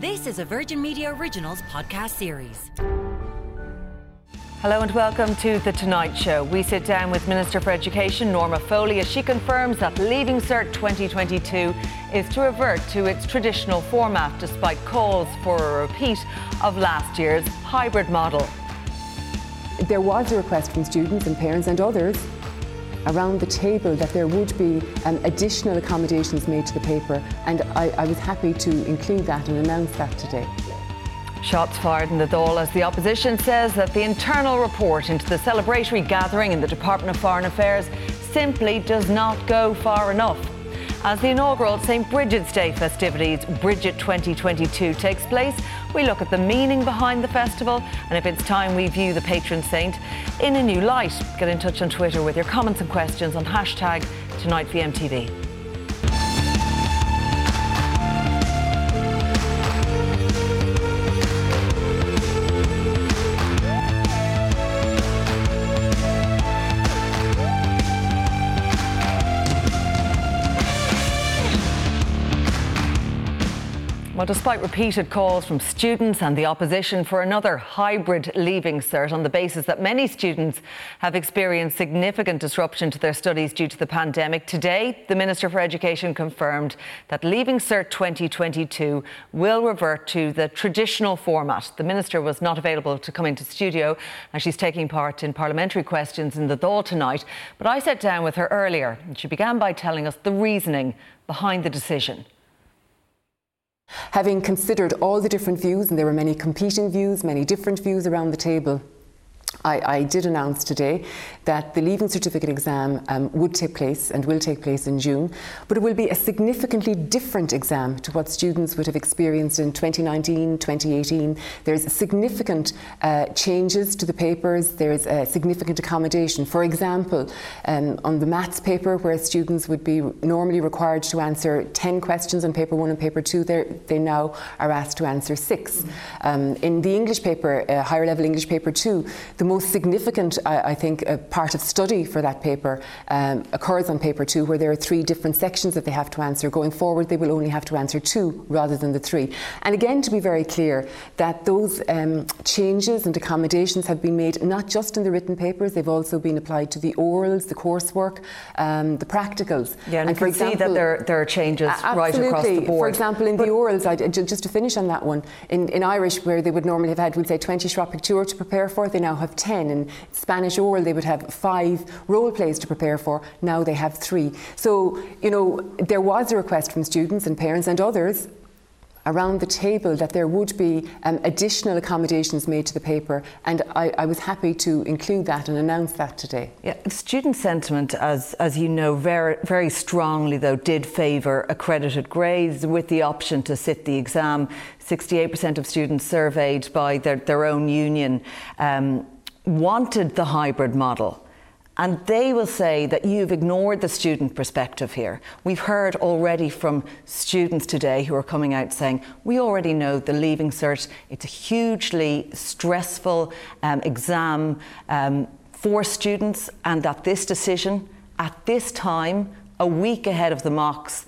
This is a Virgin Media Originals podcast series. Hello and welcome to The Tonight Show. We sit down with Minister for Education Norma Foley as she confirms that Leaving Cert 2022 is to revert to its traditional format despite calls for a repeat of last year's hybrid model. There was a request from students and parents and others around the table that there would be um, additional accommodations made to the paper, and I, I was happy to include that and announce that today. Shots fired in the Dáil as the opposition says that the internal report into the celebratory gathering in the Department of Foreign Affairs simply does not go far enough. As the inaugural St Brigid's Day festivities, Brigid 2022, takes place, we look at the meaning behind the festival and if it's time we view the patron saint in a new light. Get in touch on Twitter with your comments and questions on hashtag TonightVMTV. Well, despite repeated calls from students and the opposition for another hybrid leaving cert on the basis that many students have experienced significant disruption to their studies due to the pandemic, today the Minister for Education confirmed that Leaving Cert 2022 will revert to the traditional format. The Minister was not available to come into studio and she's taking part in parliamentary questions in the Dáil tonight. But I sat down with her earlier and she began by telling us the reasoning behind the decision. Having considered all the different views, and there were many competing views, many different views around the table, I, I, did announce today that the Leaving Certificate exam um, would take place and will take place in June, but it will be a significantly different exam to what students would have experienced in 2019, 2018. There's significant uh, changes to the papers, there's a significant accommodation. For example, um, on the maths paper, where students would be normally required to answer 10 questions on paper one and paper two, they now are asked to answer 6 mm-hmm. um, in the English paper, uh, higher level English paper two, the most significant, I, I think, uh, part of study for that paper um, occurs on paper two, where there are three different sections that they have to answer. Going forward, they will only have to answer two rather than the three. And again, to be very clear, that those um, changes and accommodations have been made not just in the written papers, they've also been applied to the orals, the coursework, um, the practicals. Yeah, and, and you example, see that there, there are changes right across the board. For example, in but the orals, I, just to finish on that one, in, in Irish, where they would normally have had, we'd say, 20 sraith pictiúr to prepare for, they now have have 10. In Spanish oral, they would have five role plays to prepare for. Now they have three. So, you know, there was a request from students and parents and others around the table that there would be um, additional accommodations made to the paper, and I, I, was happy to include that and announce that today. Yeah, student sentiment, as as you know, very very strongly though, did favour accredited grades with the option to sit the exam. Sixty-eight percent of students surveyed by their, their own union. Um, wanted the hybrid model. And they will say that you've ignored the student perspective here. We've heard already from students today who are coming out saying, we already know the Leaving Cert, it's a hugely stressful um, exam um, for students, and that this decision at this time, a week ahead of the mocks,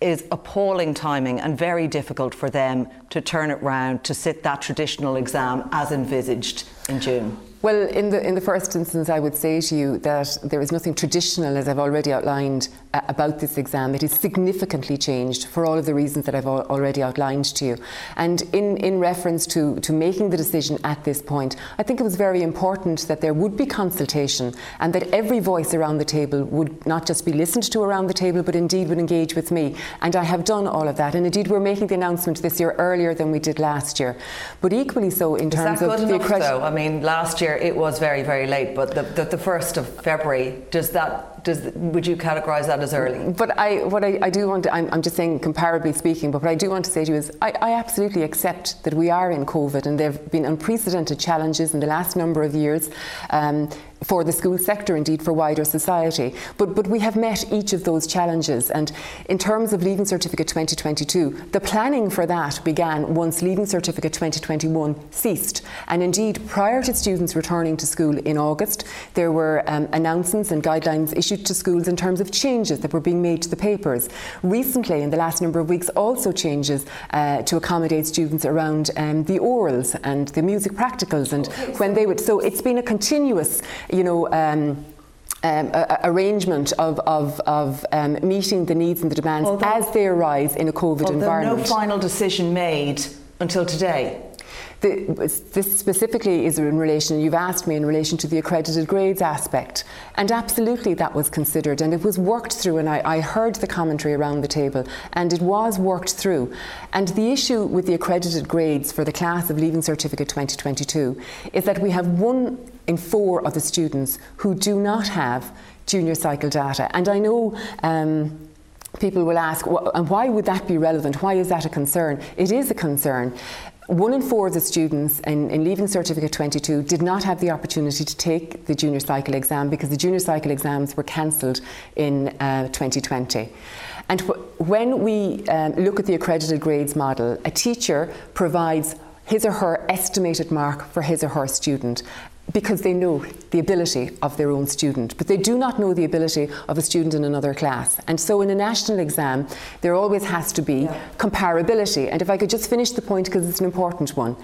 is appalling timing and very difficult for them to turn it round to sit that traditional exam as envisaged in June. Well, in the in the first instance, I would say to you that there is nothing traditional, as I've already outlined, uh, about this exam. It is significantly changed for all of the reasons that I've al- already outlined to you. And in in reference to to making the decision at this point, I think it was very important that there would be consultation and that every voice around the table would not just be listened to around the table, but indeed would engage with me. And I have done all of that. And indeed, we're making the announcement this year earlier than we did last year, but equally so in terms of the accreditation. I mean, last year year it was very, very late, but the, the, the 1st of February, does that does would you categorise that as early? But I, what I, I do want to, I'm, I'm, just saying comparably speaking, but what I do want to say to you is I, I absolutely accept that we are in COVID and there have been unprecedented challenges in the last number of years. Um, for the school sector, indeed for wider society. But, but we have met each of those challenges. And in terms of Leaving Certificate 2022, the planning for that began once Leaving Certificate 2021 ceased. And indeed, prior to students returning to school in August, there were um, announcements and guidelines issued to schools in terms of changes that were being made to the papers. Recently, in the last number of weeks, also changes uh, to accommodate students around um, the orals and the music practicals and okay, when they would. So it's been a continuous you know, um, um, a, a arrangement of, of, of um, meeting the needs and the demands although, as they arise in a COVID environment. no final decision made until today. The, this specifically is in relation, you've asked me in relation to the accredited grades aspect, and absolutely that was considered and it was worked through. And I, I heard the commentary around the table, and it was worked through. And the issue with the accredited grades for the class of Leaving Certificate 2022 is that we have one in four of the students who do not have junior cycle data. And I know. Um, people will ask, and why would that be relevant? Why is that a concern? It is a concern one in four of the students in, in, Leaving Certificate 22 did not have the opportunity to take the junior cycle exam because the junior cycle exams were cancelled in uh, 2020. And when we um, look at the accredited grades model, a teacher provides his or her estimated mark for his or her student because they know the ability of their own student, but they do not know the ability of a student in another class. And so in a national exam, there always has to be yeah. comparability. And if I could just finish the point because it's an important one.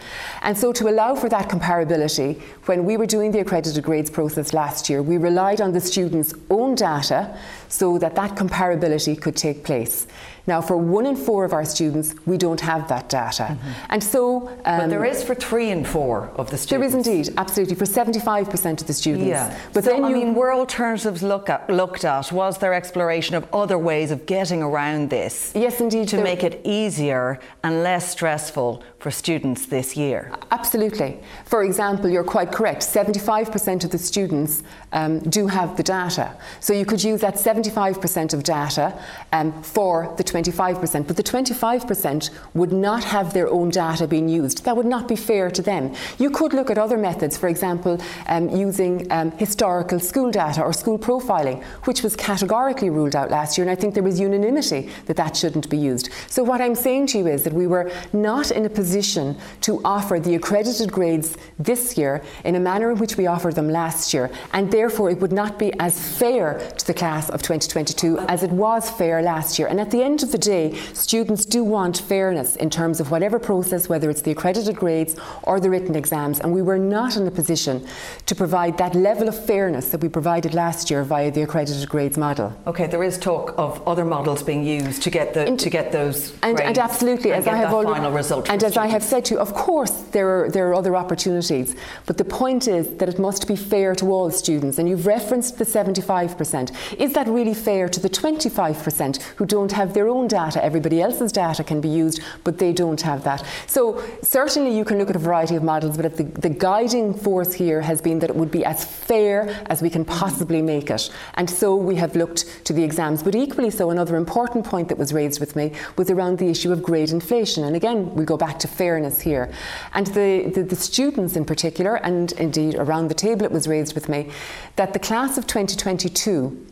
And so to allow for that comparability, when we were doing the accredited grades process last year, we relied on the students' own data so that that comparability could take place. Now, for one in four of our students, we don't have that data. Mm-hmm. And so. Um, but there is for three in four of the students. There is indeed, absolutely, for 75% of the students. Yeah. But so, then you, I mean, were alternatives look at, looked at? Was there exploration of other ways of getting around this? Yes, indeed. To make it easier and less stressful for students this year? Absolutely. For example, you're quite correct. 75% of the students um, do have the data. So you could use that 75% of data um, for the 25%, but the 25% would not have their own data being used. That would not be fair to them. You could look at other methods, for example, um, using um, historical school data or school profiling, which was categorically ruled out last year, and I think there was unanimity that that shouldn't be used. So what I'm saying to you is that we were not in a position to offer the accredited grades this year in a manner in which we offered them last year, and therefore it would not be as fair to the class of 2022 as it was fair last year. And at the end of the day, students do want fairness in terms of whatever process, whether it's the accredited grades or the written exams, and we were not in a position to provide that level of fairness that we provided last year via the accredited grades model. Okay, there is talk of other models being used to get the to get those and, and absolutely and as I have already, final result and as I have said to you, of course, there are, there are other opportunities, but the point is that it must be fair to all students. And you've referenced the 75%. Is that really fair to the 25% who don't have their own data? Everybody else's data can be used, but they don't have that. So, certainly, you can look at a variety of models, but the, the guiding force here has been that it would be as fair as we can possibly make it. And so, we have looked to the exams. But equally so, another important point that was raised with me was around the issue of grade inflation. And again, we go back to fairness here. And the, the, the, students in particular, and indeed around the table it was raised with me, that the class of 2022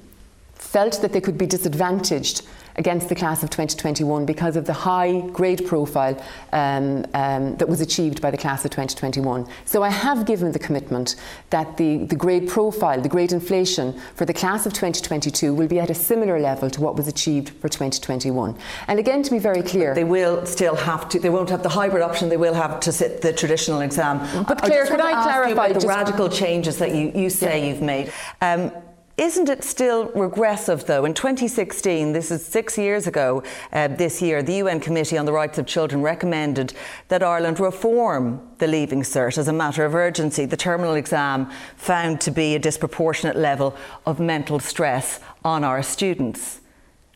felt that they could be disadvantaged against the class of 2021 because of the high grade profile um, um, that was achieved by the class of 2021. So I have given the commitment that the, the grade profile, the grade inflation for the class of 2022 will be at a similar level to what was achieved for 2021. And again, to be very clear, but they will still have to. They won't have the hybrid option. They will have to sit the traditional exam. But Claire, could I clarify the radical changes that you, you say yeah. you've made? Um, isn't it still regressive, though? In 2016, this is six years ago uh, this year, the UN Committee on the Rights of Children recommended that Ireland reform the Leaving Cert as a matter of urgency. The terminal exam found to be a disproportionate level of mental stress on our students.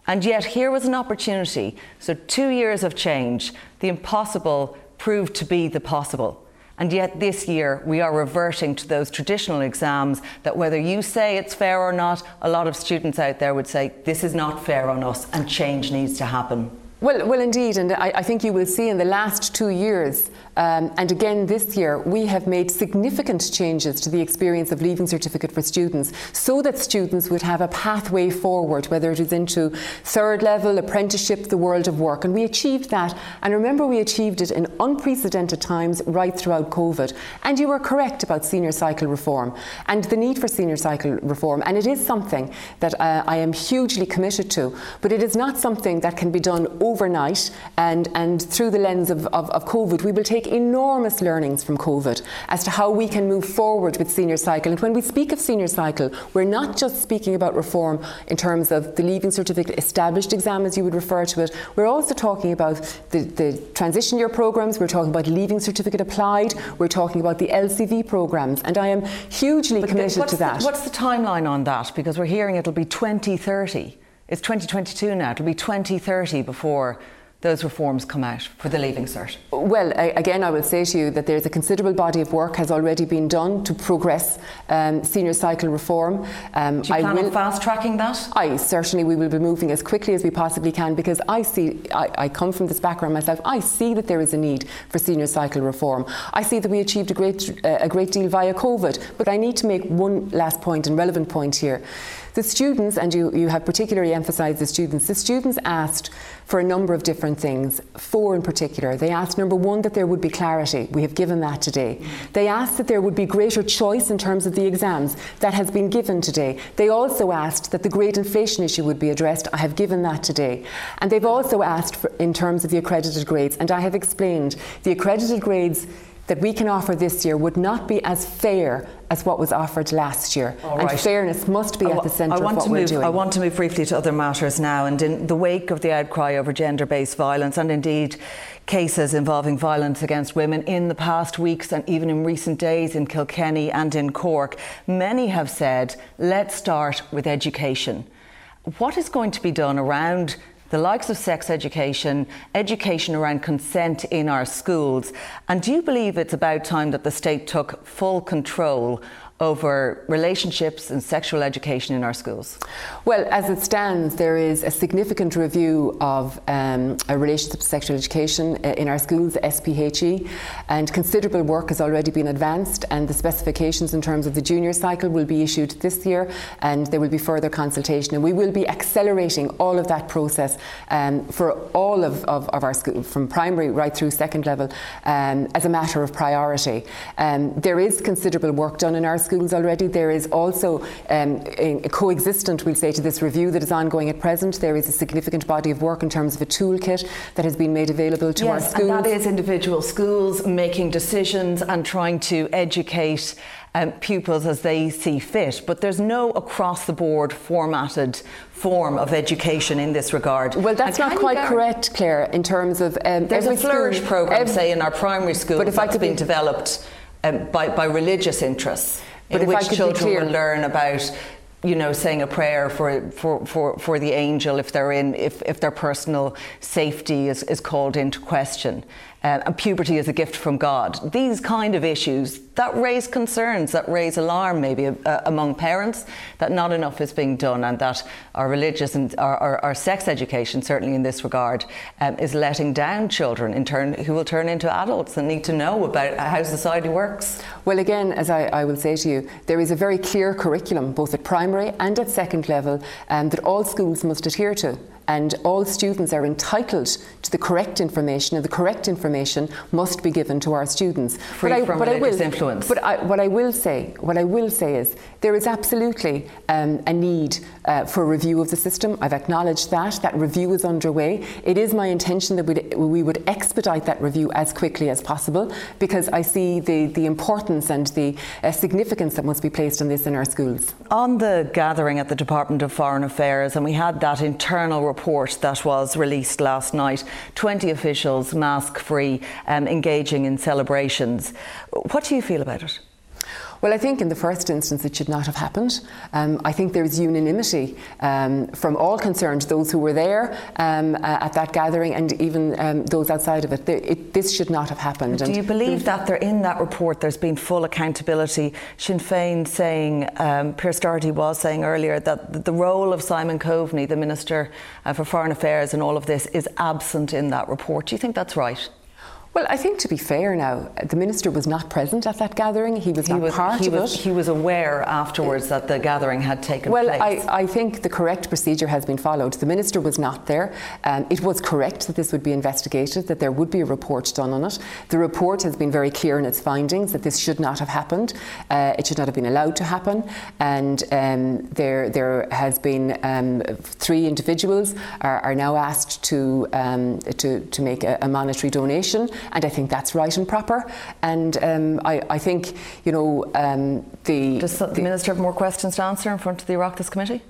And yet, here was an opportunity. So, two years of change, the impossible proved to be the possible. And yet this year we are reverting to those traditional exams that whether you say it's fair or not, a lot of students out there would say this is not fair on us and change needs to happen. Well, well, indeed, and I, I, think you will see in the last two years, um, and again this year, we have made significant changes to the experience of Leaving Certificate for students, so that students would have a pathway forward, whether it is into third level, apprenticeship, the world of work, and we achieved that. And remember, we achieved it in unprecedented times right throughout COVID. And you were correct about senior cycle reform and the need for senior cycle reform, and it is something that uh, I am hugely committed to, but it is not something that can be done overnight and, and through the lens of, of, of, COVID, we will take enormous learnings from COVID as to how we can move forward with senior cycle. And when we speak of senior cycle, we're not just speaking about reform in terms of the leaving certificate established exam, as you would refer to it. We're also talking about the, the transition year programs, we're talking about leaving certificate applied, we're talking about the LCV programs, and I am hugely but committed to that. The, what's the timeline on that? Because we're hearing it'll be 2030. It's 2022 now. It'll be 2030 before those reforms come out for the leaving cert? Well, I, again, I will say to you that there's a considerable body of work has already been done to progress um, senior cycle reform. Um, Do you plan I will, on fast tracking that? I certainly we will be moving as quickly as we possibly can because I see I, I come from this background myself. I see that there is a need for senior cycle reform. I see that we achieved a great uh, a great deal via COVID, but I need to make one last point and relevant point here. The students, and you, you have particularly emphasised the students, the students asked for a number of different things, four in particular. They asked, number one, that there would be clarity. We have given that today. They asked that there would be greater choice in terms of the exams. That has been given today. They also asked that the grade inflation issue would be addressed. I have given that today. And they've also asked for, in terms of the accredited grades, and I have explained the accredited grades that we can offer this year would not be as fair as what was offered last year. All and right. fairness must be at the centre of what we're move, doing. I want to move briefly to other matters now. And in the wake of the outcry over gender based violence and indeed cases involving violence against women in the past weeks and even in recent days in Kilkenny and in Cork, many have said, let's start with education. What is going to be done around the likes of sex education, education around consent in our schools. And do you believe it's about time that the state took full control over relationships and sexual education in our schools? Well, as it stands, there is a significant review of um, a relationship to sexual education uh, in our schools, SPHE, and considerable work has already been advanced, and the specifications in terms of the junior cycle will be issued this year, and there will be further consultation, and we will be accelerating all of that process um, for all of, of, of our schools, from primary right through second level, um, as a matter of priority. Um, there is considerable work done in our schools already. There is also um, coexistent, we'll say, to this review that is ongoing at present. There is a significant body of work in terms of a toolkit that has been made available to yes, our schools. And that is individual schools making decisions and trying to educate um, pupils as they see fit. But there's no across the board formatted form of education in this regard. Well, that's not quite correct, Claire, in terms of. Um, there's a flourish programme, say, in our primary schools but if that's I could been be, developed um, by, by religious interests but in which children will learn about you know, saying a prayer for, for, for, for the angel if they're in if, if their personal safety is, is called into question uh, and puberty is a gift from God. These kind of issues that raise concerns, that raise alarm maybe uh, among parents that not enough is being done and that our religious and our, our, our sex education, certainly in this regard, um, is letting down children in turn who will turn into adults and need to know about how society works. Well, again, as I, I will say to you, there is a very clear curriculum both at primary and at second level um, that all schools must adhere to and all students are entitled to the correct information, and the correct information must be given to our students. Free but from but religious I will, influence. But I, what I will say, what I will say is, there is absolutely um, a need uh, for a review of the system. I've acknowledged that. That review is underway. It is my intention that we'd, we would expedite that review as quickly as possible because I see the, the importance and the uh, significance that must be placed on this in our schools. On the gathering at the Department of Foreign Affairs, and we had that internal report that was released last night 20 officials mask free, um, engaging in celebrations. What do you feel about it? Well, I think in the first instance it should not have happened. Um, I think there's unanimity um, from all concerned, those who were there um, uh, at that gathering and even um, those outside of it. it. This should not have happened. Do you believe that there, in that report there's been full accountability? Sinn Féin saying, um, Pearse Doherty was saying earlier that the role of Simon Coveney, the Minister uh, for Foreign Affairs, and all of this is absent in that report. Do you think that's right? Well, I think to be fair now, the minister was not present at that gathering. He was he not was, part he of was, it. He was aware afterwards that the gathering had taken well, place. Well, I, I, think the correct procedure has been followed. The minister was not there. Um, it was correct that this would be investigated, that there would be a report done on it. The report has been very clear in its findings that this should not have happened. Uh, it should not have been allowed to happen. And um, there, there has been um, three individuals are, are, now asked to, um, to, to make a, a monetary donation and I think that's right and proper. And um, I, I, think, you know, um, the. Does the, the Minister have more questions to answer in front of the Oireachtas Committee?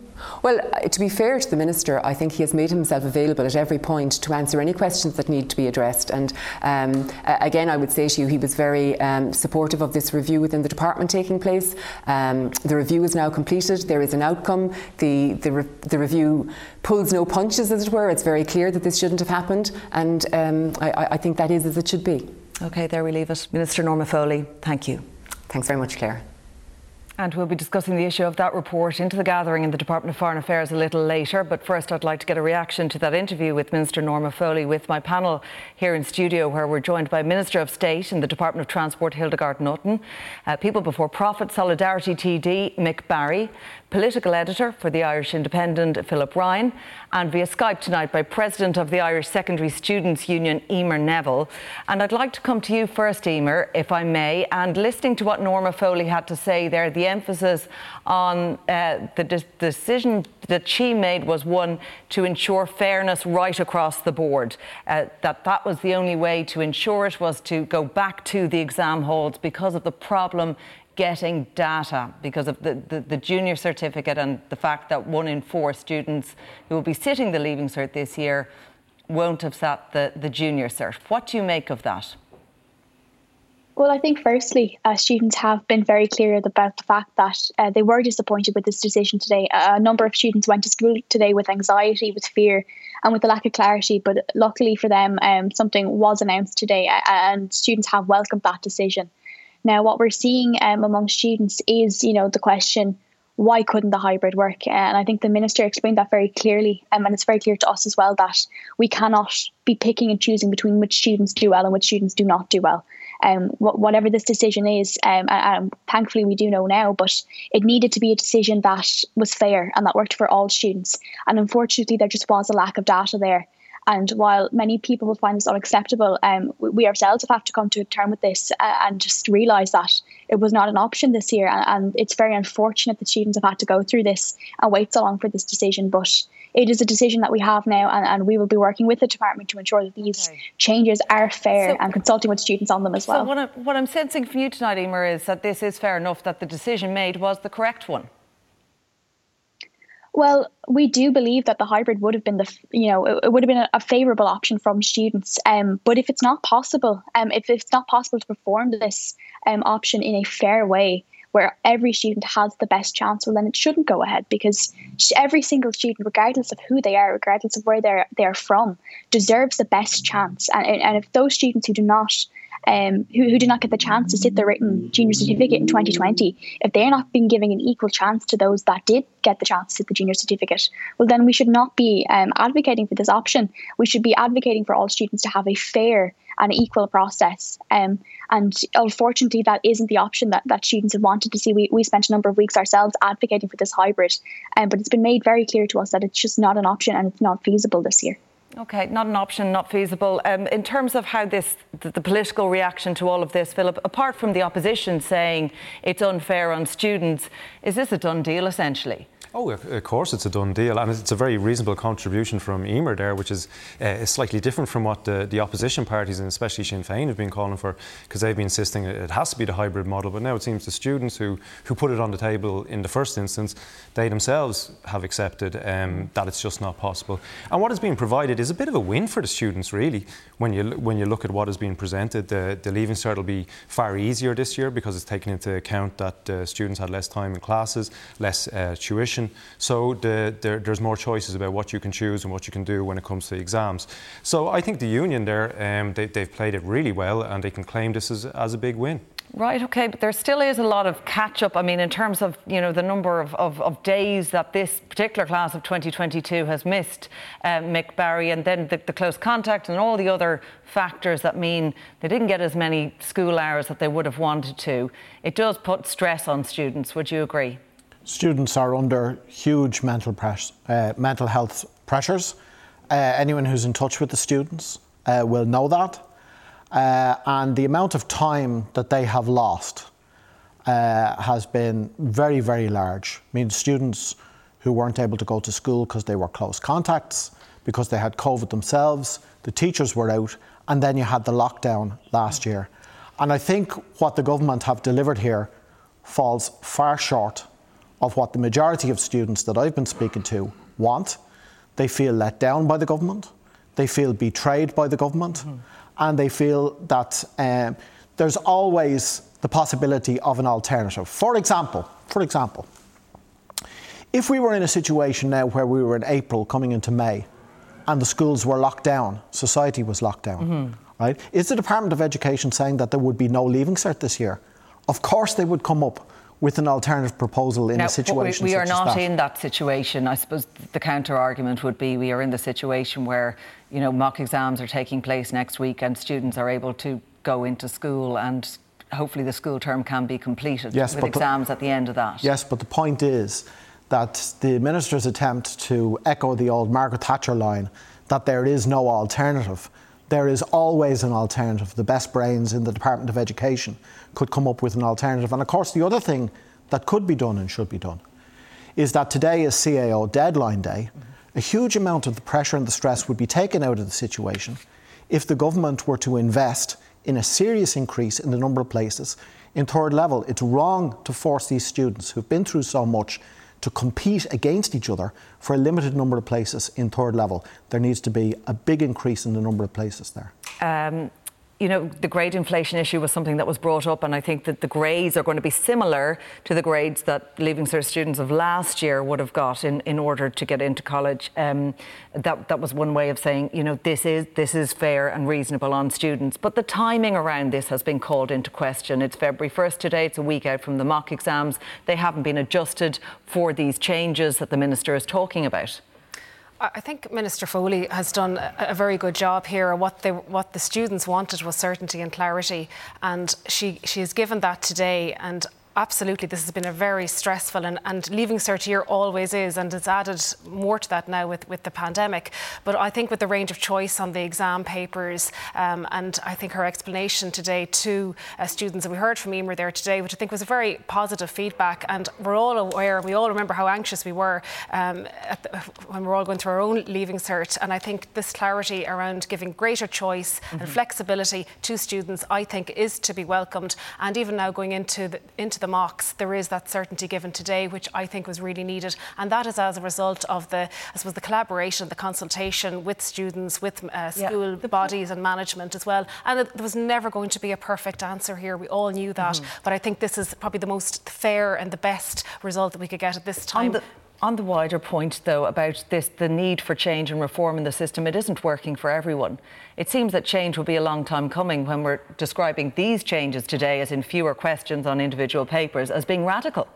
Well, uh, to be fair to the Minister, I think he has made himself available at every point to answer any questions that need to be addressed. And um, again, I would say to you, he was very um, supportive of this review within the department taking place. Um, the review is now completed, there is an outcome. The, the, re- the, review pulls no punches, as it were. It's very clear that this shouldn't have happened. And um, I, I think that is as it should be. Okay, there we leave it. Minister Norma Foley, thank you. Thanks very much, Claire. And we'll be discussing the issue of that report into the gathering in the Department of Foreign Affairs a little later. But first, I'd like to get a reaction to that interview with Minister Norma Foley with my panel here in studio, where we're joined by Minister of State in the Department of Transport, Hildegarde Naughton, uh, People Before Profit Solidarity TD, Mick Barry, political editor for the Irish Independent, Philip Ryan, and via Skype tonight by President of the Irish Secondary Students Union, Emer Neville. And I'd like to come to you first, Emer, if I may, and listening to what Norma Foley had to say there, the emphasis on uh, the de- decision that she made was one to ensure fairness right across the board. Uh, that that was the only way to ensure it was to go back to the exam halls because of the problem getting data because of the, the, the, junior certificate and the fact that one in four students who will be sitting the Leaving Cert this year won't have sat the, the junior cert. What do you make of that? Well, I think firstly, uh, students have been very clear about the fact that uh, they were disappointed with this decision today. A number of students went to school today with anxiety, with fear, and with a lack of clarity. But luckily for them, um, something was announced today, and students have welcomed that decision. Now, what we're seeing um, among students is, you know, the question, why couldn't the hybrid work? And I think the minister explained that very clearly, um, and it's very clear to us as well that we cannot be picking and choosing between which students do well and which students do not do well. Um, whatever this decision is, um, and, thankfully we do know now, but it needed to be a decision that was fair and that worked for all students. And unfortunately, there just was a lack of data there. And while many people will find this unacceptable, um, we ourselves have had to come to a term with this uh, and just realise that it was not an option this year. And, and, it's very unfortunate that students have had to go through this and wait so long for this decision. But it is a decision that we have now, and, and we will be working with the department to ensure that these okay. changes are fair so, and consulting with students on them as well. So, what, I, what I'm sensing from you tonight, Emer, is that this is fair enough that the decision made was the correct one. Well, we do believe that the hybrid would have been the, you know, it, it would have been a, a favourable option from students. Um, but if it's not possible, um, if it's not possible to perform this um, option in a fair way, where every student has the best chance, well, then it shouldn't go ahead because every single student, regardless of who they are, regardless of where they're they're from, deserves the best chance. And, and if those students who do not um, who, who did not get the chance to sit the written junior certificate in 2020, if they're not being given an equal chance to those that did get the chance to sit the junior certificate, well, then we should not be um, advocating for this option. We should be advocating for all students to have a fair and equal process. Um, and unfortunately, that isn't the option that, that students have wanted to see. We, we spent a number of weeks ourselves advocating for this hybrid, um, but it's been made very clear to us that it's just not an option and it's not feasible this year. Okay, not an option, not feasible. Um, in terms of how this, the, the, political reaction to all of this, Philip, apart from the opposition saying it's unfair on students, is this a done deal essentially? Oh, of course, it's a done deal, and it's a very reasonable contribution from Emer there, which is, uh, slightly different from what the, the, opposition parties and especially Sinn Féin have been calling for, because they've been insisting it has to be the hybrid model. But now it seems the students who who put it on the table in the first instance, they themselves have accepted um, that it's just not possible. And what is being provided is a bit of a win for the students, really. When you when you look at what is being presented, the, the Leaving Cert will be far easier this year because it's taken into account that uh, students had less time in classes, less uh, tuition. So the, the, there's more choices about what you can choose and what you can do when it comes to exams. So I think the union there, um, they, have played it really well and they can claim this as, as a big win. Right, okay, but there still is a lot of catch up. I mean, in terms of you know the number of, of, of days that this particular class of 2022 has missed, uh, Mick Barry, and then the, the, close contact and all the other factors that mean they didn't get as many school hours that they would have wanted to. It does put stress on students. Would you agree? Students are under huge mental, press, uh, mental health pressures. Uh, anyone who's in touch with the students uh, will know that. Uh, and the amount of time that they have lost uh, has been very, very large. I mean, students who weren't able to go to school because they were close contacts, because they had COVID themselves, the teachers were out, and then you had the lockdown last year. And I think what the government have delivered here falls far short of what the majority of students that I've been speaking to want. They feel let down by the government, they feel betrayed by the government, mm-hmm. and they feel that um, there's always the possibility of an alternative. For example, for example, if we were in a situation now where we were in April coming into May and the schools were locked down, society was locked down, mm-hmm. right? Is the Department of Education saying that there would be no leaving cert this year? Of course they would come up with an alternative proposal in now, a situation we, we are not that. in that situation. I suppose the counter argument would be we are in the situation where you know mock exams are taking place next week and students are able to go into school and hopefully the school term can be completed yes, with exams the, at the end of that. Yes, but the point is that the minister's attempt to echo the old Margaret Thatcher line that there is no alternative there is always an alternative. The best brains in the Department of Education could come up with an alternative. And of course, the other thing that could be done and should be done is that today is CAO deadline day. A huge amount of the pressure and the stress would be taken out of the situation if the government were to invest in a serious increase in the number of places in third level. It's wrong to force these students who've been through so much to compete against each other for a limited number of places in third level. There needs to be a big increase in the number of places there. Um, you know, the grade inflation issue was something that was brought up, and I think that the grades are going to be similar to the grades that Leaving Cert students of last year would have got in, in order to get into college. Um, that, that was one way of saying, you know, this is, this is fair and reasonable on students. But the timing around this has been called into question. It's February 1st today, it's a week out from the mock exams. They haven't been adjusted for these changes that the Minister is talking about. I think Minister Foley has done a, very good job here. What, they, what the students wanted was certainty and clarity, and she, she has given that today. And absolutely, this has been a very stressful and, and leaving cert year always is, and it's added more to that now with, with the pandemic. But I think with the range of choice on the exam papers, um, and I think her explanation today to uh, students, and we heard from Emer there today, which I think was a very positive feedback. And we're all aware, we all remember how anxious we were um, the, when we we're all going through our own leaving cert. And I think this clarity around giving greater choice mm-hmm. and flexibility to students, I think, is to be welcomed. And even now going into the, into the the mocks, there is that certainty given today, which I think was really needed. And that is as a result of the, I suppose, the collaboration, the consultation with students, with uh, school yeah. bodies and management as well. And it, there was never going to be a perfect answer here. We all knew that. Mm-hmm. But I think this is probably the most fair and the best result that we could get at this time. On the wider point, though, about this, the need for change and reform in the system, it isn't working for everyone. It seems that change will be a long time coming when we're describing these changes today, as in fewer questions on individual papers, as being radical.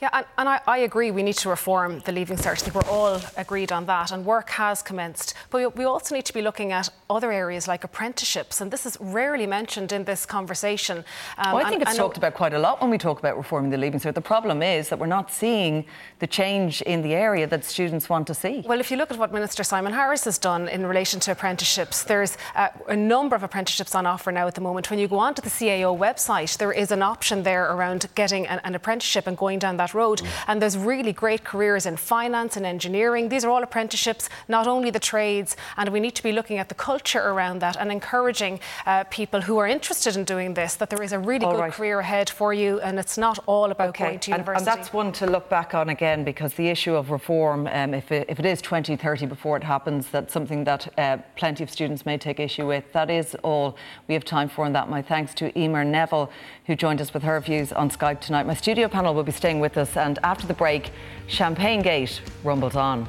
Yeah, and, and I, I, agree we need to reform the Leaving Cert. I think we're all agreed on that, and work has commenced. But we, we also need to be looking at other areas like apprenticeships, and this is rarely mentioned in this conversation. Um, well, I think and, it's and talked about quite a lot when we talk about reforming the Leaving Cert. The problem is that we're not seeing the change in the area that students want to see. Well, if you look at what Minister Simon Harris has done in relation to apprenticeships, there's uh, a number of apprenticeships on offer now at the moment. When you go onto the CAO website, there is an option there around getting an, an apprenticeship and going down that that road. Mm. And there's really great careers in finance and engineering. These are all apprenticeships, not only the trades. And we need to be looking at the culture around that and encouraging uh, people who are interested in doing this that there is a really all good right. career ahead for you and it's not all about okay. going to university. And, and, that's one to look back on again because the issue of reform, um, if, it, if it is 2030 before it happens, that's something that uh, plenty of students may take issue with. That is all we have time for, and that my thanks to Emer Neville, who joined us with her views on Skype tonight. My studio panel will be staying with us, and after the break, Champagne Gate rumbles on.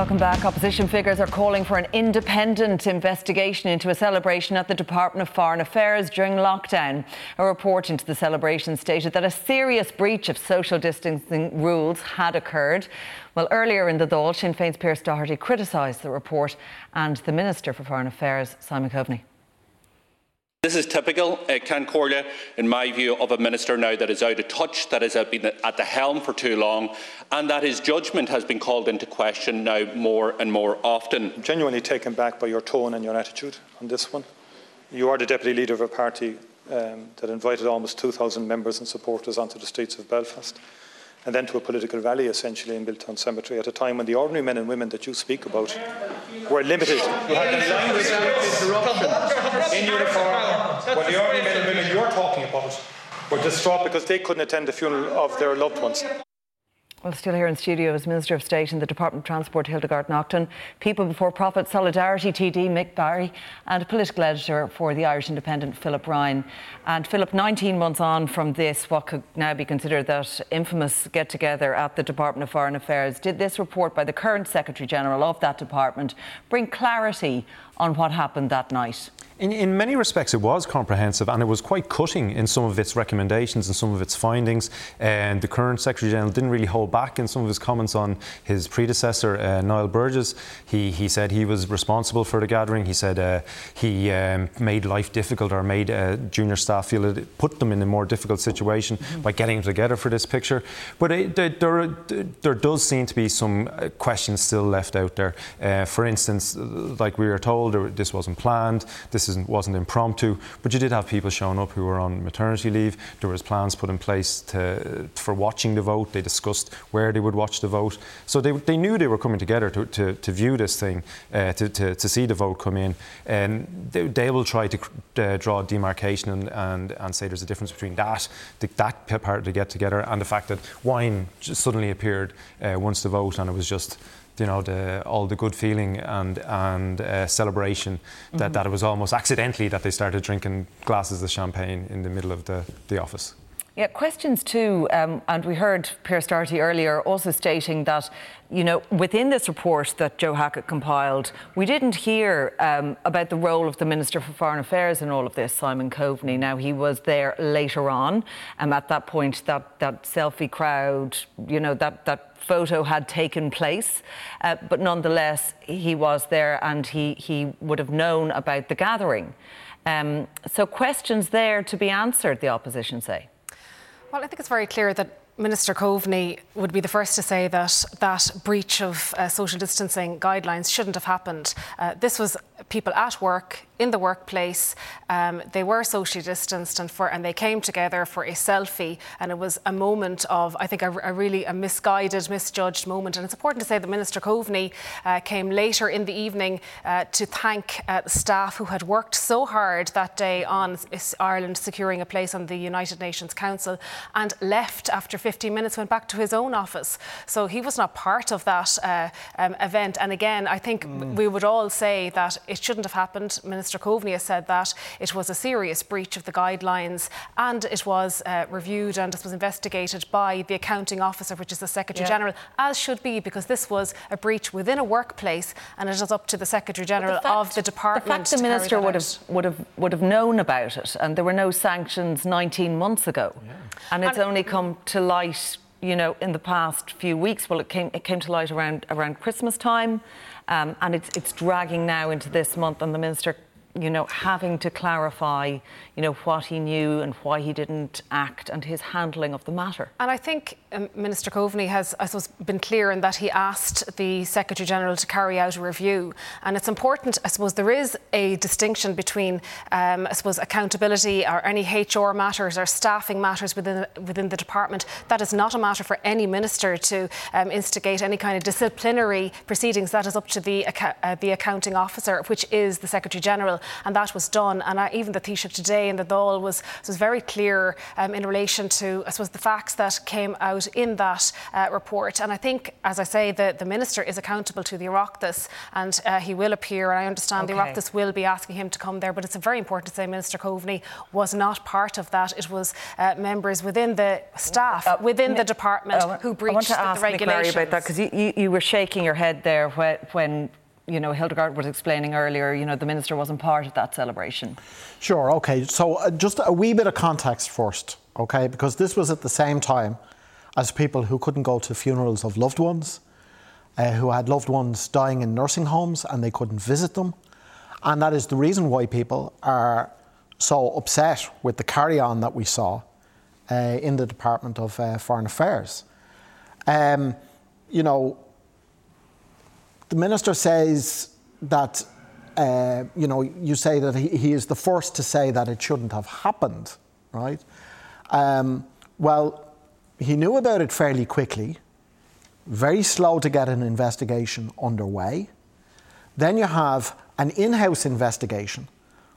Welcome back. Opposition figures are calling for an independent investigation into a celebration at the Department of Foreign Affairs during lockdown. A report into the celebration stated that a serious breach of social distancing rules had occurred. Well, earlier in the Dáil, Sinn Féin's Pearse Doherty criticised the report and the Minister for Foreign Affairs, Simon Coveney. This is typical, Ceann Comhairle, in my view, of a minister now that is out of touch, that has been at the helm for too long, and that his judgment has been called into question now more and more often. I'm genuinely taken back by your tone and your attitude on this one. You are the deputy leader of a party um, that invited almost 2,000 members and supporters onto the streets of Belfast and then to a political rally essentially in Milltown Cemetery at a time when the ordinary men and women that you speak about were limited. You had interruption in uniform when the ordinary men and women you're talking about were distraught because they couldn't attend the funeral of their loved ones. Well, still here in studio is Minister of State in the Department of Transport, Hildegarde Naughton, People Before Profit Solidarity TD, Mick Barry, and political editor for the Irish Independent, Philip Ryan. And Philip, 19 months on from this, what could now be considered that infamous get together at the Department of Foreign Affairs, did this report by the current Secretary General of that department bring clarity on what happened that night? In, in, many respects, it was comprehensive and it was quite cutting in some of its recommendations and some of its findings. And the current Secretary General didn't really hold back in some of his comments on his predecessor, uh, Niall Burgess. He, he said he was responsible for the gathering. He said uh, he um, made life difficult or made uh, junior staff feel it put them in a more difficult situation mm-hmm. by getting them together for this picture. But it, there, there does seem to be some uh, questions still left out there. Uh, for instance, like we were told, this wasn't planned. This isn't, wasn't impromptu, but you did have people showing up who were on maternity leave. There was plans put in place to, for watching the vote. They discussed where they would watch the vote. So they, they knew they were coming together to, to, to view this thing, uh, to, to, to, see the vote come in. And they, they will try to uh, draw a demarcation and, and, and say there's a difference between that, the, that part the get together, and the fact that wine suddenly appeared uh, once the vote, and it was just you know the, all the good feeling and and uh, celebration mm-hmm. that, that it was almost accidentally that they started drinking glasses of champagne in the middle of the, the office. Yeah, questions too, um, and we heard Pearse Doherty earlier also stating that, you know, within this report that Joe Hackett compiled, we didn't hear um, about the role of the Minister for Foreign Affairs in all of this, Simon Coveney. Now, he was there later on, and um, at that point, that, that selfie crowd, you know, that, that photo had taken place, uh, but nonetheless, he was there and he, he would have known about the gathering. Um, so, questions there to be answered, the opposition say. Well, I think it's very clear that Minister Coveney would be the first to say that that breach of uh, social distancing guidelines shouldn't have happened. Uh, this was people at work in the workplace. Um, they were socially distanced and for and they came together for a selfie, and it was a moment of I think a, a really a misguided, misjudged moment. And it's important to say that Minister Coveney uh, came later in the evening uh, to thank uh, staff who had worked so hard that day on Ireland securing a place on the United Nations Council, and left after 15 minutes, went back to his own office. So he was not part of that uh, um, event. And again, I think mm. we would all say that it shouldn't have happened. Minister Coveney has said that it was a serious breach of the guidelines and it was uh, reviewed and it was investigated by the accounting officer, which is the Secretary yeah. General, as should be, because this was a breach within a workplace and it is up to the Secretary General the fact, of the department. The fact the minister would have would have would have known about it, and there were no sanctions 19 months ago, yeah. and it's and, only come to light you know, in the past few weeks. Well, it came it came to light around around Christmas time, um, and it's it's dragging now into this month. And the minister you know, having to clarify, you know, what he knew and why he didn't act and his handling of the matter. And I think um, Minister Coveney has, I suppose, been clear in that he asked the Secretary General to carry out a review. And it's important, I suppose, there is a distinction between, um, I suppose, accountability or any HR matters or staffing matters within within the department. That is not a matter for any minister to um, instigate any kind of disciplinary proceedings. That is up to the uh, the accounting officer, which is the Secretary General and that was done. And I, even the Taoiseach today in the Dáil was, was very clear um, in relation to, I suppose, the facts that came out in that uh, report. And I think, as I say, the, the Minister is accountable to the Oireachtas and uh, he will appear. And I understand okay. the Oireachtas will be asking him to come there. But it's very important to say Minister Coveney was not part of that. It was uh, members within the staff, uh, within the department, who breached I want to the, ask the regulations. about that because you, you, you, were shaking your head there when, when you know, Hildegarde was explaining earlier, you know, the minister wasn't part of that celebration. Sure, okay. So uh, just a wee bit of context first, okay? Because this was at the same time as people who couldn't go to funerals of loved ones, uh, who had loved ones dying in nursing homes and they couldn't visit them. And that is the reason why people are so upset with the carry on that we saw uh, in the Department of uh, Foreign Affairs. Um, you know, the minister says that, uh, you know, you say that he, he, is the first to say that it shouldn't have happened, right? Um, well, he knew about it fairly quickly, very slow to get an investigation underway. Then you have an in house investigation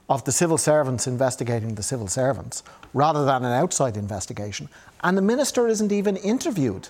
of the civil servants investigating the civil servants rather than an outside investigation. And the minister isn't even interviewed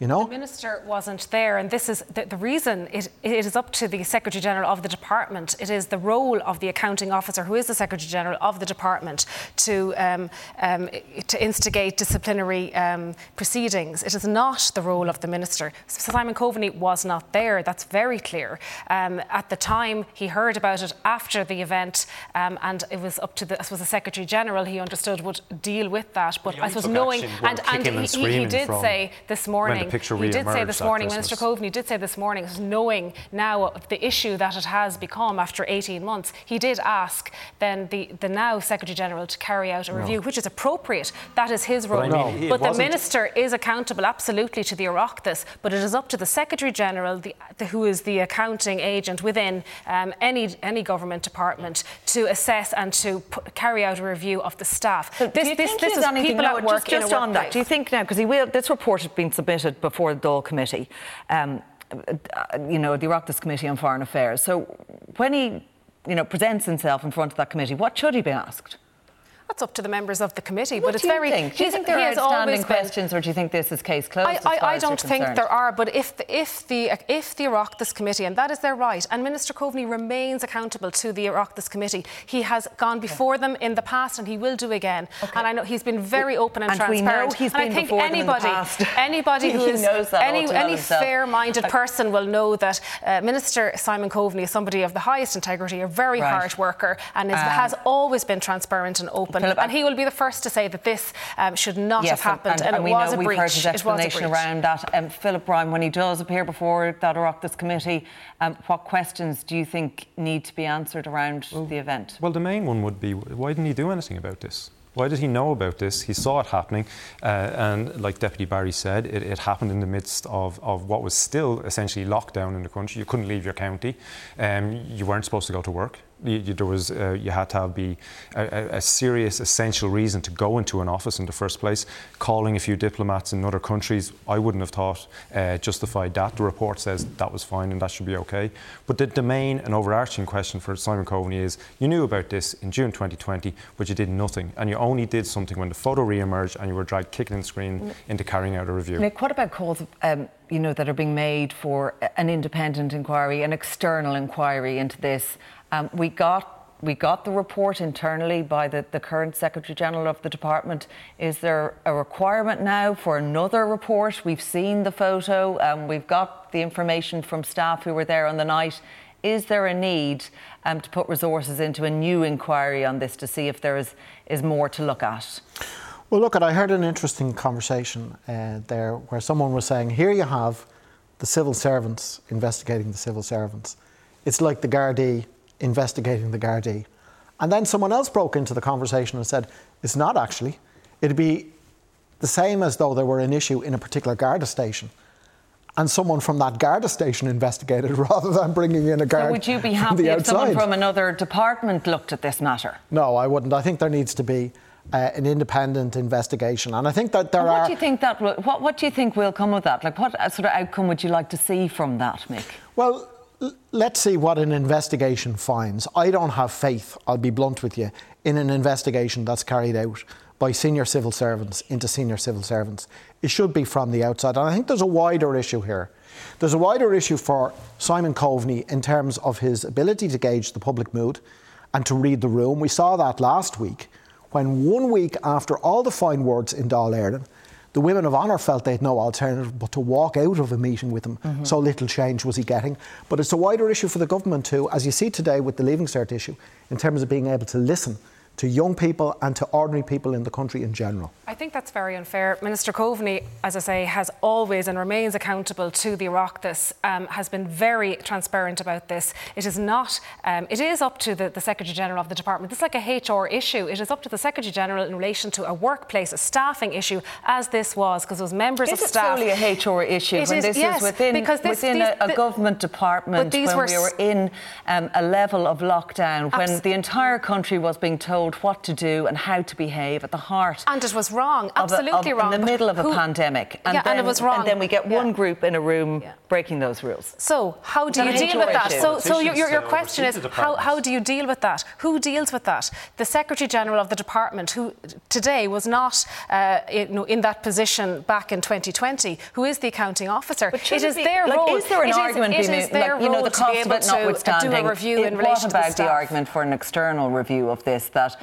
you know? The minister wasn't there, and this is the, the reason it, it is up to the Secretary General of the department. It is the role of the accounting officer, who is the Secretary General of the department, to um, um, to instigate disciplinary um, proceedings. It is not the role of the minister. Simon Coveney was not there. That's very clear. Um, at the time, he heard about it after the event, um, and it was up to the, I suppose, the Secretary General. He understood would deal with that. But I suppose knowing, and, and he, he, he, did say this morning morning. picture he did say this morning, Christmas. Minister Coveney did say this morning, knowing now the issue that it has become after 18 months, he did ask then the, the now Secretary General to carry out a No. review, which is appropriate. That is his role. But I mean, he- but the wasn't- minister is accountable absolutely to the Oireachtas, but it is up to the Secretary General, the, the, who is the accounting agent within um, any any government department, to assess and to p- carry out a review of the staff. So do you think this there's is anything, people no, at work just, just on that? Do you think now because he will? This report had been submitted before the Dáil committee, um, uh, you know, the Oireachtas Committee on Foreign Affairs. So when he, you know, presents himself in front of that committee, what should he be asked? That's up to the members of the committee. What but it's do you very. think? Do you think there are outstanding been- questions, or do you think this is case closed? I, I, I don't think concerned? there are, but if the, if the if the Oireachtas committee, and that is their right, and Minister Coveney remains accountable to the Oireachtas committee, he has gone before them in the past, and he will do again. Okay. And I know he's been very open and, and we transparent. know he's and I been think before them in the anybody, past. anybody who is knows that any any fair-minded person will know that uh, Minister Simon Coveney is somebody of the highest integrity, a very Right. hard worker, and is, Um, has always been transparent and open. Philip, and he will be the first to say that this um, should not yes, have happened, and, and, we it was know a we've breach. heard his It was a explanation around that. Um, Philip Brown, when he does appear before that Oireachtas committee, um, what questions do you think need to be answered around the event? Well, the main one would be why didn't he do anything about this? Why did he know about this? He saw it happening, uh, and like Deputy Barry said, it, it happened in the midst of, of what was still essentially lockdown in the country. You couldn't leave your county, um, you weren't supposed to go to work. You, you, there was, uh, you had to have be a, a- a serious, essential reason to go into an office in the first place. Calling a few diplomats in other countries, I wouldn't have thought uh, justified that. The report says that was fine and that should be okay. But the, the main and overarching question for Simon Coveney is: you knew about this in June 2020, but you did nothing, and you only did something when the photo re-emerged and you were dragged kicking and screaming into carrying out a review. Mick, what about calls, um, you know, that are being made for an independent inquiry, an external inquiry into this? Um, we got we got the report internally by the, the current Secretary General of the department. Is there a requirement now for another report? We've seen the photo, um, we've got the information from staff who were there on the night. Is there a need um, to put resources into a new inquiry on this to see if there is, is more to look at? Well, look, I heard an interesting conversation uh, there where someone was saying, here you have the civil servants investigating the civil servants. It's like the Gardaí investigating the Gardaí. And then someone else broke into the conversation and said, it's not actually. It'd be the same as though there were an issue in a particular Garda station. And someone from that Garda station investigated rather than bringing in a guard So would you be happy if someone from another department looked at this matter? No, I wouldn't. I think there needs to be uh, an independent investigation, and I think that there And what are. do you think that will, what, what do you think will come of that? Like what uh, sort of outcome would you like to see from that, Mick? Well, let's see what an investigation finds. I don't have faith, I'll be blunt with you, in an investigation that's carried out by senior civil servants into senior civil servants. It should be from the outside. And I think there's a wider issue here. There's a wider issue for Simon Coveney in terms of his ability to gauge the public mood and to read the room. We saw that last week when one week after all the fine words in Dáil Éireann, the women of honour felt they had no alternative but to walk out of a meeting with him. Mhm. So little change was he getting. But it's a wider issue for the government too, as you see today with the Leaving Cert issue, in terms of being able to listen to young people and to ordinary people in the country in general. I think that's very unfair. Minister Coveney, as I say, has always and remains accountable to the Oireachtas, um, has been very transparent about this. It is not, um, it is up to the, the Secretary General of the Department. This is like a HR issue. It is up to the Secretary General in relation to a workplace, a staffing issue, as this was, because those members Is of it staff. solely a HR issue It when is- this yes, is within, because this- within these- a, a the- government department but these when were we were in um, a level of lockdown, when Abs- the entire country was being told what to do and how to behave at the heart And it was wrong, of a- absolutely of- wrong. in the middle of a who- pandemic. yeah, then, and it was wrong. And then we get Yeah. one group in a room breaking those rules. So how do you that deal with that? issue? So, so your, your, your question is how, how do you deal with that? Who deals with that? The Secretary General of the department, who today was not uh, you know, in that position back in 2020, who is the accounting officer. But it should is it be- their like, role. Is there an it is- argument it being is made, their like, you know, the cost be of able it to, uh, notwithstanding? do a review in relation what to the about the staff. argument for an external review of this that?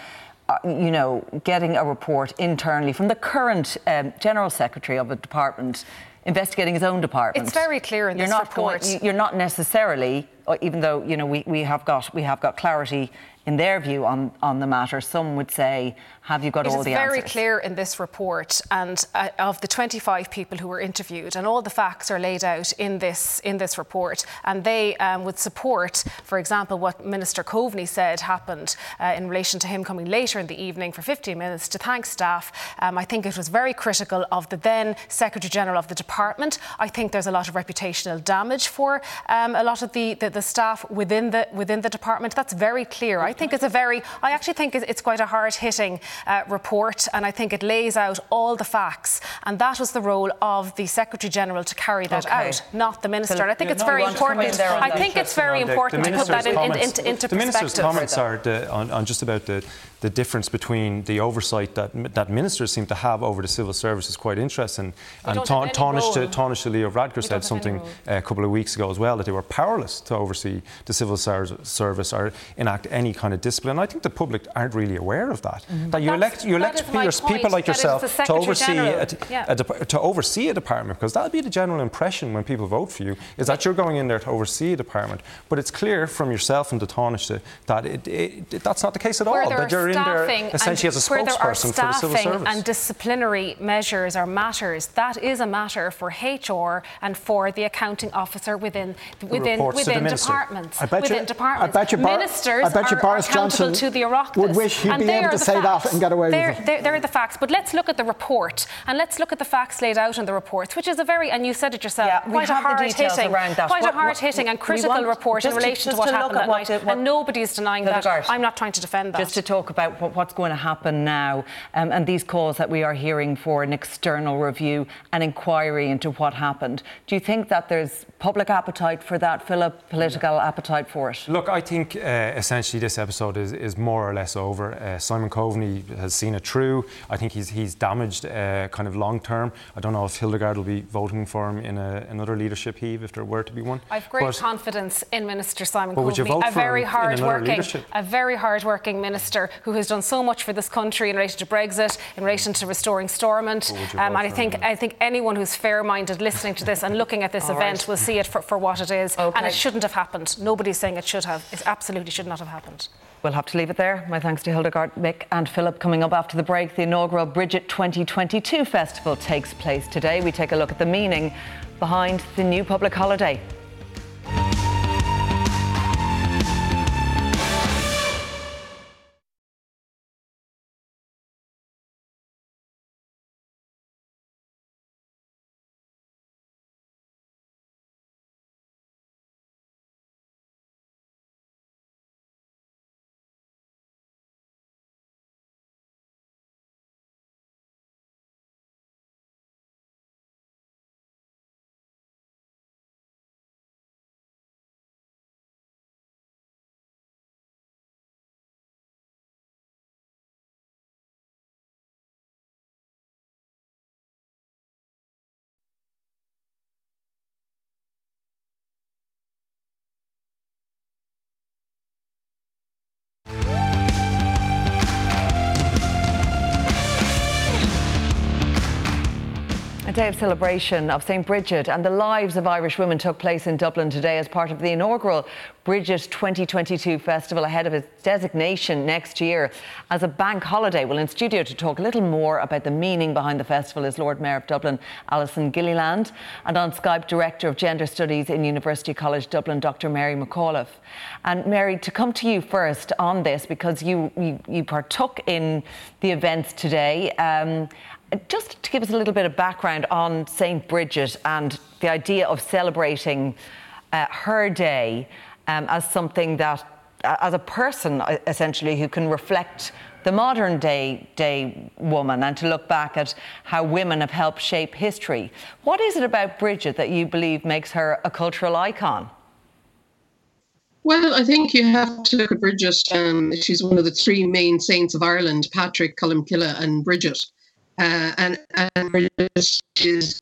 Uh, You know, getting a report internally from the current um, general secretary of a department investigating his own department. It's very clear in you're this going- report. you- you're not necessarily, even though you know we, we have got we have got clarity in their view on, on the matter. Some would say, have you got it all the answers? It is very clear in this report, and uh, of the 25 people who were interviewed, and all the facts are laid out in this in this report, and they um, would support, for example, what Minister Coveney said happened uh, in relation to him coming later in the evening for 15 minutes to thank staff. Um, I think it was very critical of the then Secretary General of the department. I think there's a lot of reputational damage for um, a lot of the, the, the, staff within the within the department. That's very clear. I think it's a very. I actually think it's quite a hard hitting uh, report, and I think it lays out all the facts. And that was the role of the Secretary General to carry that okay. out, not the Minister. and I think it's very important. I think it's very important to put that in, in, in, into, into the perspective. The Minister's comments are the, on, on just about the the difference between the oversight that that ministers seem to have over the civil service is quite interesting. and Taoiseach to Leo Varadkar said something uh, a couple of weeks ago as well that they were powerless to oversee the civil service or enact any kind of discipline. I think the public aren't really aware of that. Mm-hmm. That you elect you elect people like yourself to oversee a, yeah. a, to oversee a department because that'll be the general impression when people vote for you is that you're going in there to oversee a department. But it's clear from yourself and the that it, it, it, that's not the case at all. That you're in there essentially as a spokesperson for the civil service. and disciplinary measures or matters, that is a matter for HR and for the accounting officer within within within departments. I bet within you, departments. I bet you Bar- Ministers I bet you are, Boris are accountable Johnson to the Oireachtas. Would wish he'd and be able to say facts. that and get away they're, with it. They're, they're the facts. But let's look at the report and let's look at the facts laid out in the reports, which is a very and you said it yourself, yeah, quite a hard hitting, quite what, a hard hitting and critical report in relation to, to what happened that night. What, and nobody's denying that. I'm not trying to defend that. Just to talk about what, what's going to happen now um, and these calls that we are hearing for an external review, and inquiry into what happened. Do you think that there's public appetite for that, Philip, political yeah. appetite for it? Look, I think uh, essentially this episode is, is more or less over. Uh, Simon Coveney has seen it through. I think he's, he's damaged uh, kind of long term. I don't know if Hildegarde will be voting for him in a, another leadership heave if there were to be one. I've great but, confidence in Minister Simon Coveney, a very hard working, a very hard working minister who has done so much for this country in relation to Brexit, in relation to restoring Stormont. Um, and I think I think anyone who's fair minded listening to this and looking at this event right. will see it for, for what it is. Okay. And it shouldn't have happened. Nobody's saying it should have. It absolutely should not have happened. We'll have to leave it there. My thanks to Hildegarde, Mick, and Philip. Coming up after the break, the inaugural Brigid 2022 festival takes place today. We take a look at the meaning behind the new public holiday. A day of celebration of St. Brigid and the lives of Irish women took place in Dublin today as part of the inaugural Brigid 2022 festival ahead of its designation next year as a bank holiday. Well, in studio to talk a little more about the meaning behind the festival is Lord Mayor of Dublin, Alison Gilliland, and on Skype, Director of Gender Studies in University College Dublin, Dr. Mary McAuliffe. And Mary, to come to you first on this because you, you, you partook in the events today. Um, just to give us a little bit of background on St. Brigid and the idea of celebrating uh, her day um, as something that, uh, as a person uh, essentially, who can reflect the modern day, day woman and to look back at how women have helped shape history. What is it about Brigid that you believe makes her a cultural icon? Well, I think you have to look at Brigid. Um, she's one of the three main saints of Ireland Patrick, Columcille, and Brigid. Uh, and Brigid is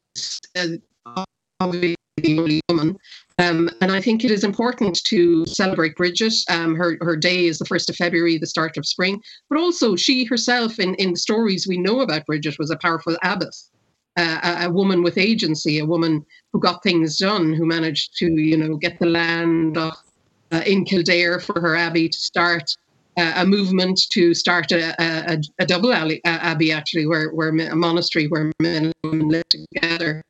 obviously the only woman. Um, and I think it is important to celebrate Brigid. Um, her her day is the first of February, the start of spring. But also, she herself, in in stories we know about Brigid, was a powerful abbess, uh, a, woman with agency, a woman who got things done, who managed to you know get the land uh, in Kildare for her abbey to start. A movement to start a, a, a double abbey, actually, where, where a monastery where men and women lived together.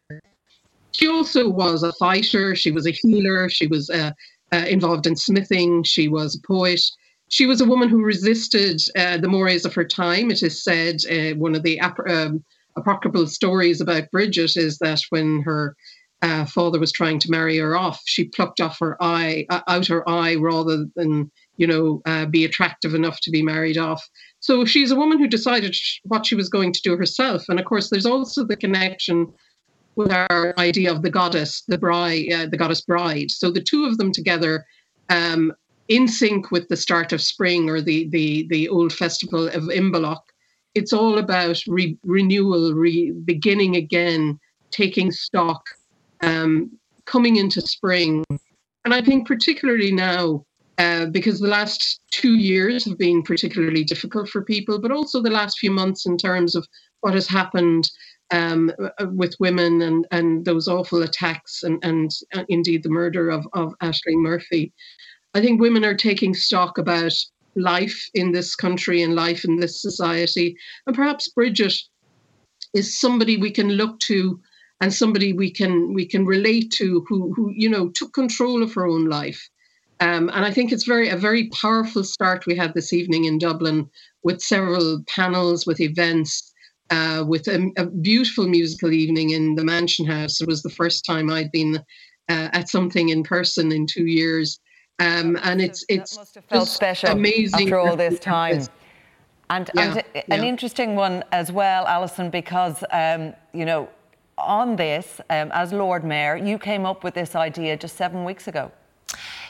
She also was a fighter. She was a healer. She was uh, uh, involved in smithing. She was a poet. She was a woman who resisted uh, the mores of her time. It is said uh, one of the ap- um, apocryphal stories about Brigid is that when her uh, father was trying to marry her off, she plucked off her eye, uh, out her eye, rather than you know uh, be attractive enough to be married off. So she's a woman who decided what she was going to do herself. And of course, there's also the connection with our idea of the goddess, the bride, uh, the goddess bride. So the two of them together, um, in sync with the start of spring or the the the old festival of Imbolc. It's all about re- renewal, re- beginning again, taking stock, um, coming into spring. And I think, particularly now, uh, because the last two years have been particularly difficult for people, but also the last few months in terms of what has happened um, uh, with women and, and those awful attacks and, and uh, indeed the murder of, of Ashling Murphy. I think women are taking stock about life in this country and life in this society. And perhaps Brigid is somebody we can look to and somebody we can we can relate to who who you know took control of her own life. Um, and I think it's very a very powerful start we had this evening in Dublin with several panels, with events, uh, with a, a, beautiful musical evening in the Mansion House. It was the first time I'd been uh, at something in person in two years, um, and it's it's must have felt special amazing after all this time. And, Yeah, and yeah. an interesting one as well, Alison, because um, you know, on this, um, as Lord Mayor, you came up with this idea just seven weeks ago.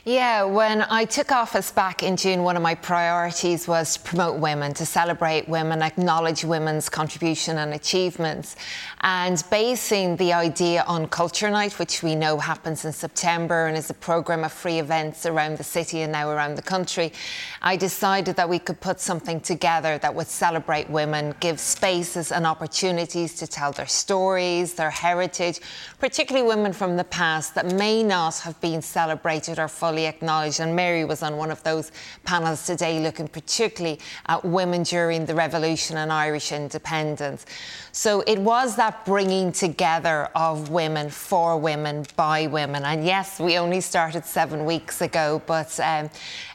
Yeah, when I took office back in June, one of my priorities was to promote women, to celebrate women, acknowledge women's contribution and achievements, and basing the idea on Culture Night, which we know happens in September and is a programme of free events around the city and now around the country. I decided that we could put something together that would celebrate women, give spaces and opportunities to tell their stories, their heritage, particularly women from the past that may not have been celebrated or fully acknowledged. And Mary was on one of those panels today looking particularly at women during the revolution and Irish independence. So it was that bringing together of women for women by women. And yes, we only started seven weeks ago, but um,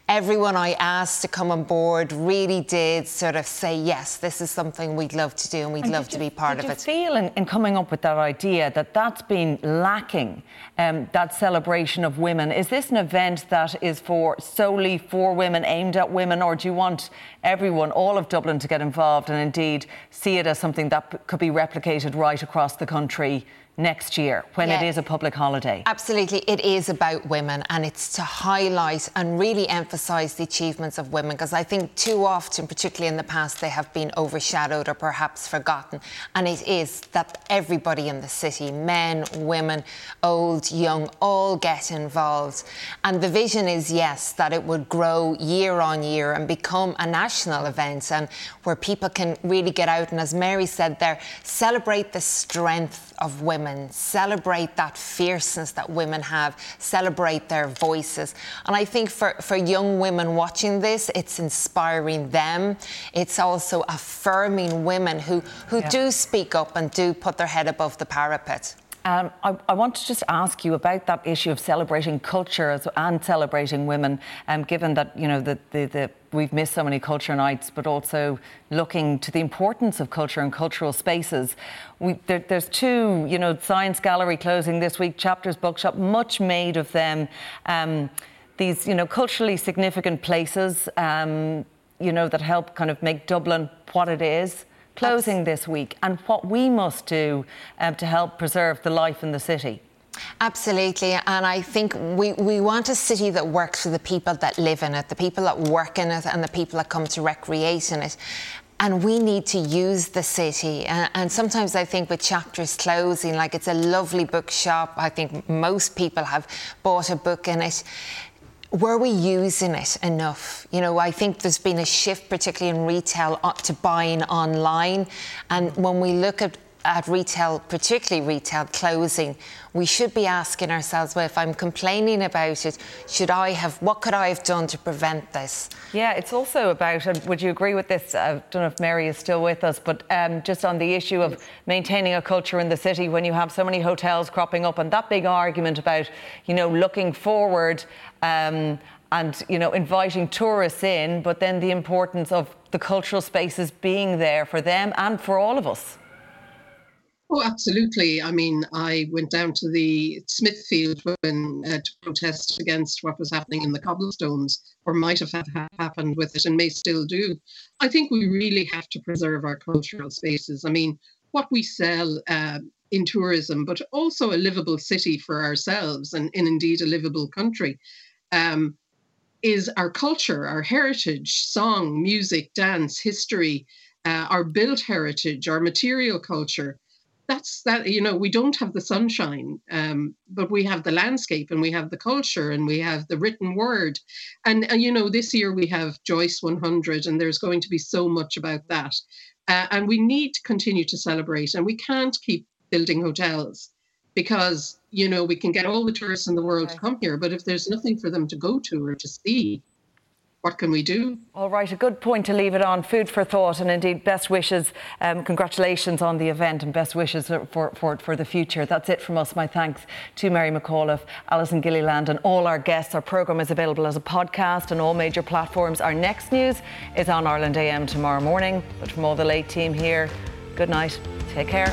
everyone I asked to come on board really did sort of say, yes, this is something we'd love to do and we'd And love to you- be part of you it. feel in, in coming up with that idea that that's been lacking, um, that celebration of women? Is this an event that is for solely for women, aimed at women, or do you want everyone, all of Dublin, to get involved and indeed see it as something that could be replicated right across the country next year when it Yeah. is a public holiday? Absolutely, it is about women and it's to highlight and really emphasise the achievements of women because I think too often, particularly in the past, they have been overshadowed or perhaps forgotten. And it is that everybody in the city, men, women, old, young, all get involved. And the vision is, yes, that it would grow year on year and become a national event and where people can really get out and, as Mary said there, celebrate the strength of women, celebrate that fierceness that women have, celebrate their voices. And I think for, for young women watching this, it's inspiring them. It's also affirming women who, who Yeah. do speak up and do put their head above the parapet. Um, I, I want to just ask you about that issue of celebrating culture and celebrating women, um, given that you know the, the, the, we've missed so many culture nights, but also looking to the importance of culture and cultural spaces. We, there, there's two, you know, Science Gallery closing this week, Chapters Bookshop, much made of them. Um, these, you know, culturally significant places, um, you know, that help kind of make Dublin what it is closing this week and what we must do um, to help preserve the life in the city. Absolutely. And I think we, we want a city that works for the people that live in it, the people that work in it, and the people that come to recreate in it. And we need to use the city. And, and sometimes I think with chapters closing, like it's a lovely bookshop. I think most people have bought a book in it were we using it enough? You know, I think there's been a shift, particularly in retail, uh, to buying online. And when we look at at retail, particularly retail closing, we should be asking ourselves, well, if I'm complaining about it, should I have, what could I have done to prevent this? Yeah, it's also about, and would you agree with this? I don't know if Mary is still with us, but um, just on the issue of maintaining a culture in the city when you have so many hotels cropping up and that big argument about, you know, looking forward um, and, you know, inviting tourists in, but then the importance of the cultural spaces being there for them and for all of us. Oh, absolutely. I mean, I went down to the Smithfield when uh, to protest against what was happening in the cobblestones, or might have ha- happened with it, and may still do. I think we really have to preserve our cultural spaces. I mean, what we sell uh, in tourism, but also a livable city for ourselves, and, and indeed a livable country, um, is our culture, our heritage, song, music, dance, history, uh, our built heritage, our material culture. That's that you know we don't have the sunshine um, but we have the landscape and we have the culture and we have the written word. And, and you know this year we have joyce 100 and there's going to be so much about that. Uh, and we need to continue to celebrate and we can't keep building hotels because you know we can get all the tourists in the world okay. to come here but if there's nothing for them to go to or to see what can we do? All right, a good point to leave it on. Food for thought, and indeed, best wishes. Um, congratulations on the event and best wishes for, for, for the future. That's it from us. My thanks to Mary McAuliffe, Alison Gilliland, and all our guests. Our programme is available as a podcast on all major platforms. Our next news is on Ireland AM tomorrow morning. But from all the late team here, good night. Take care.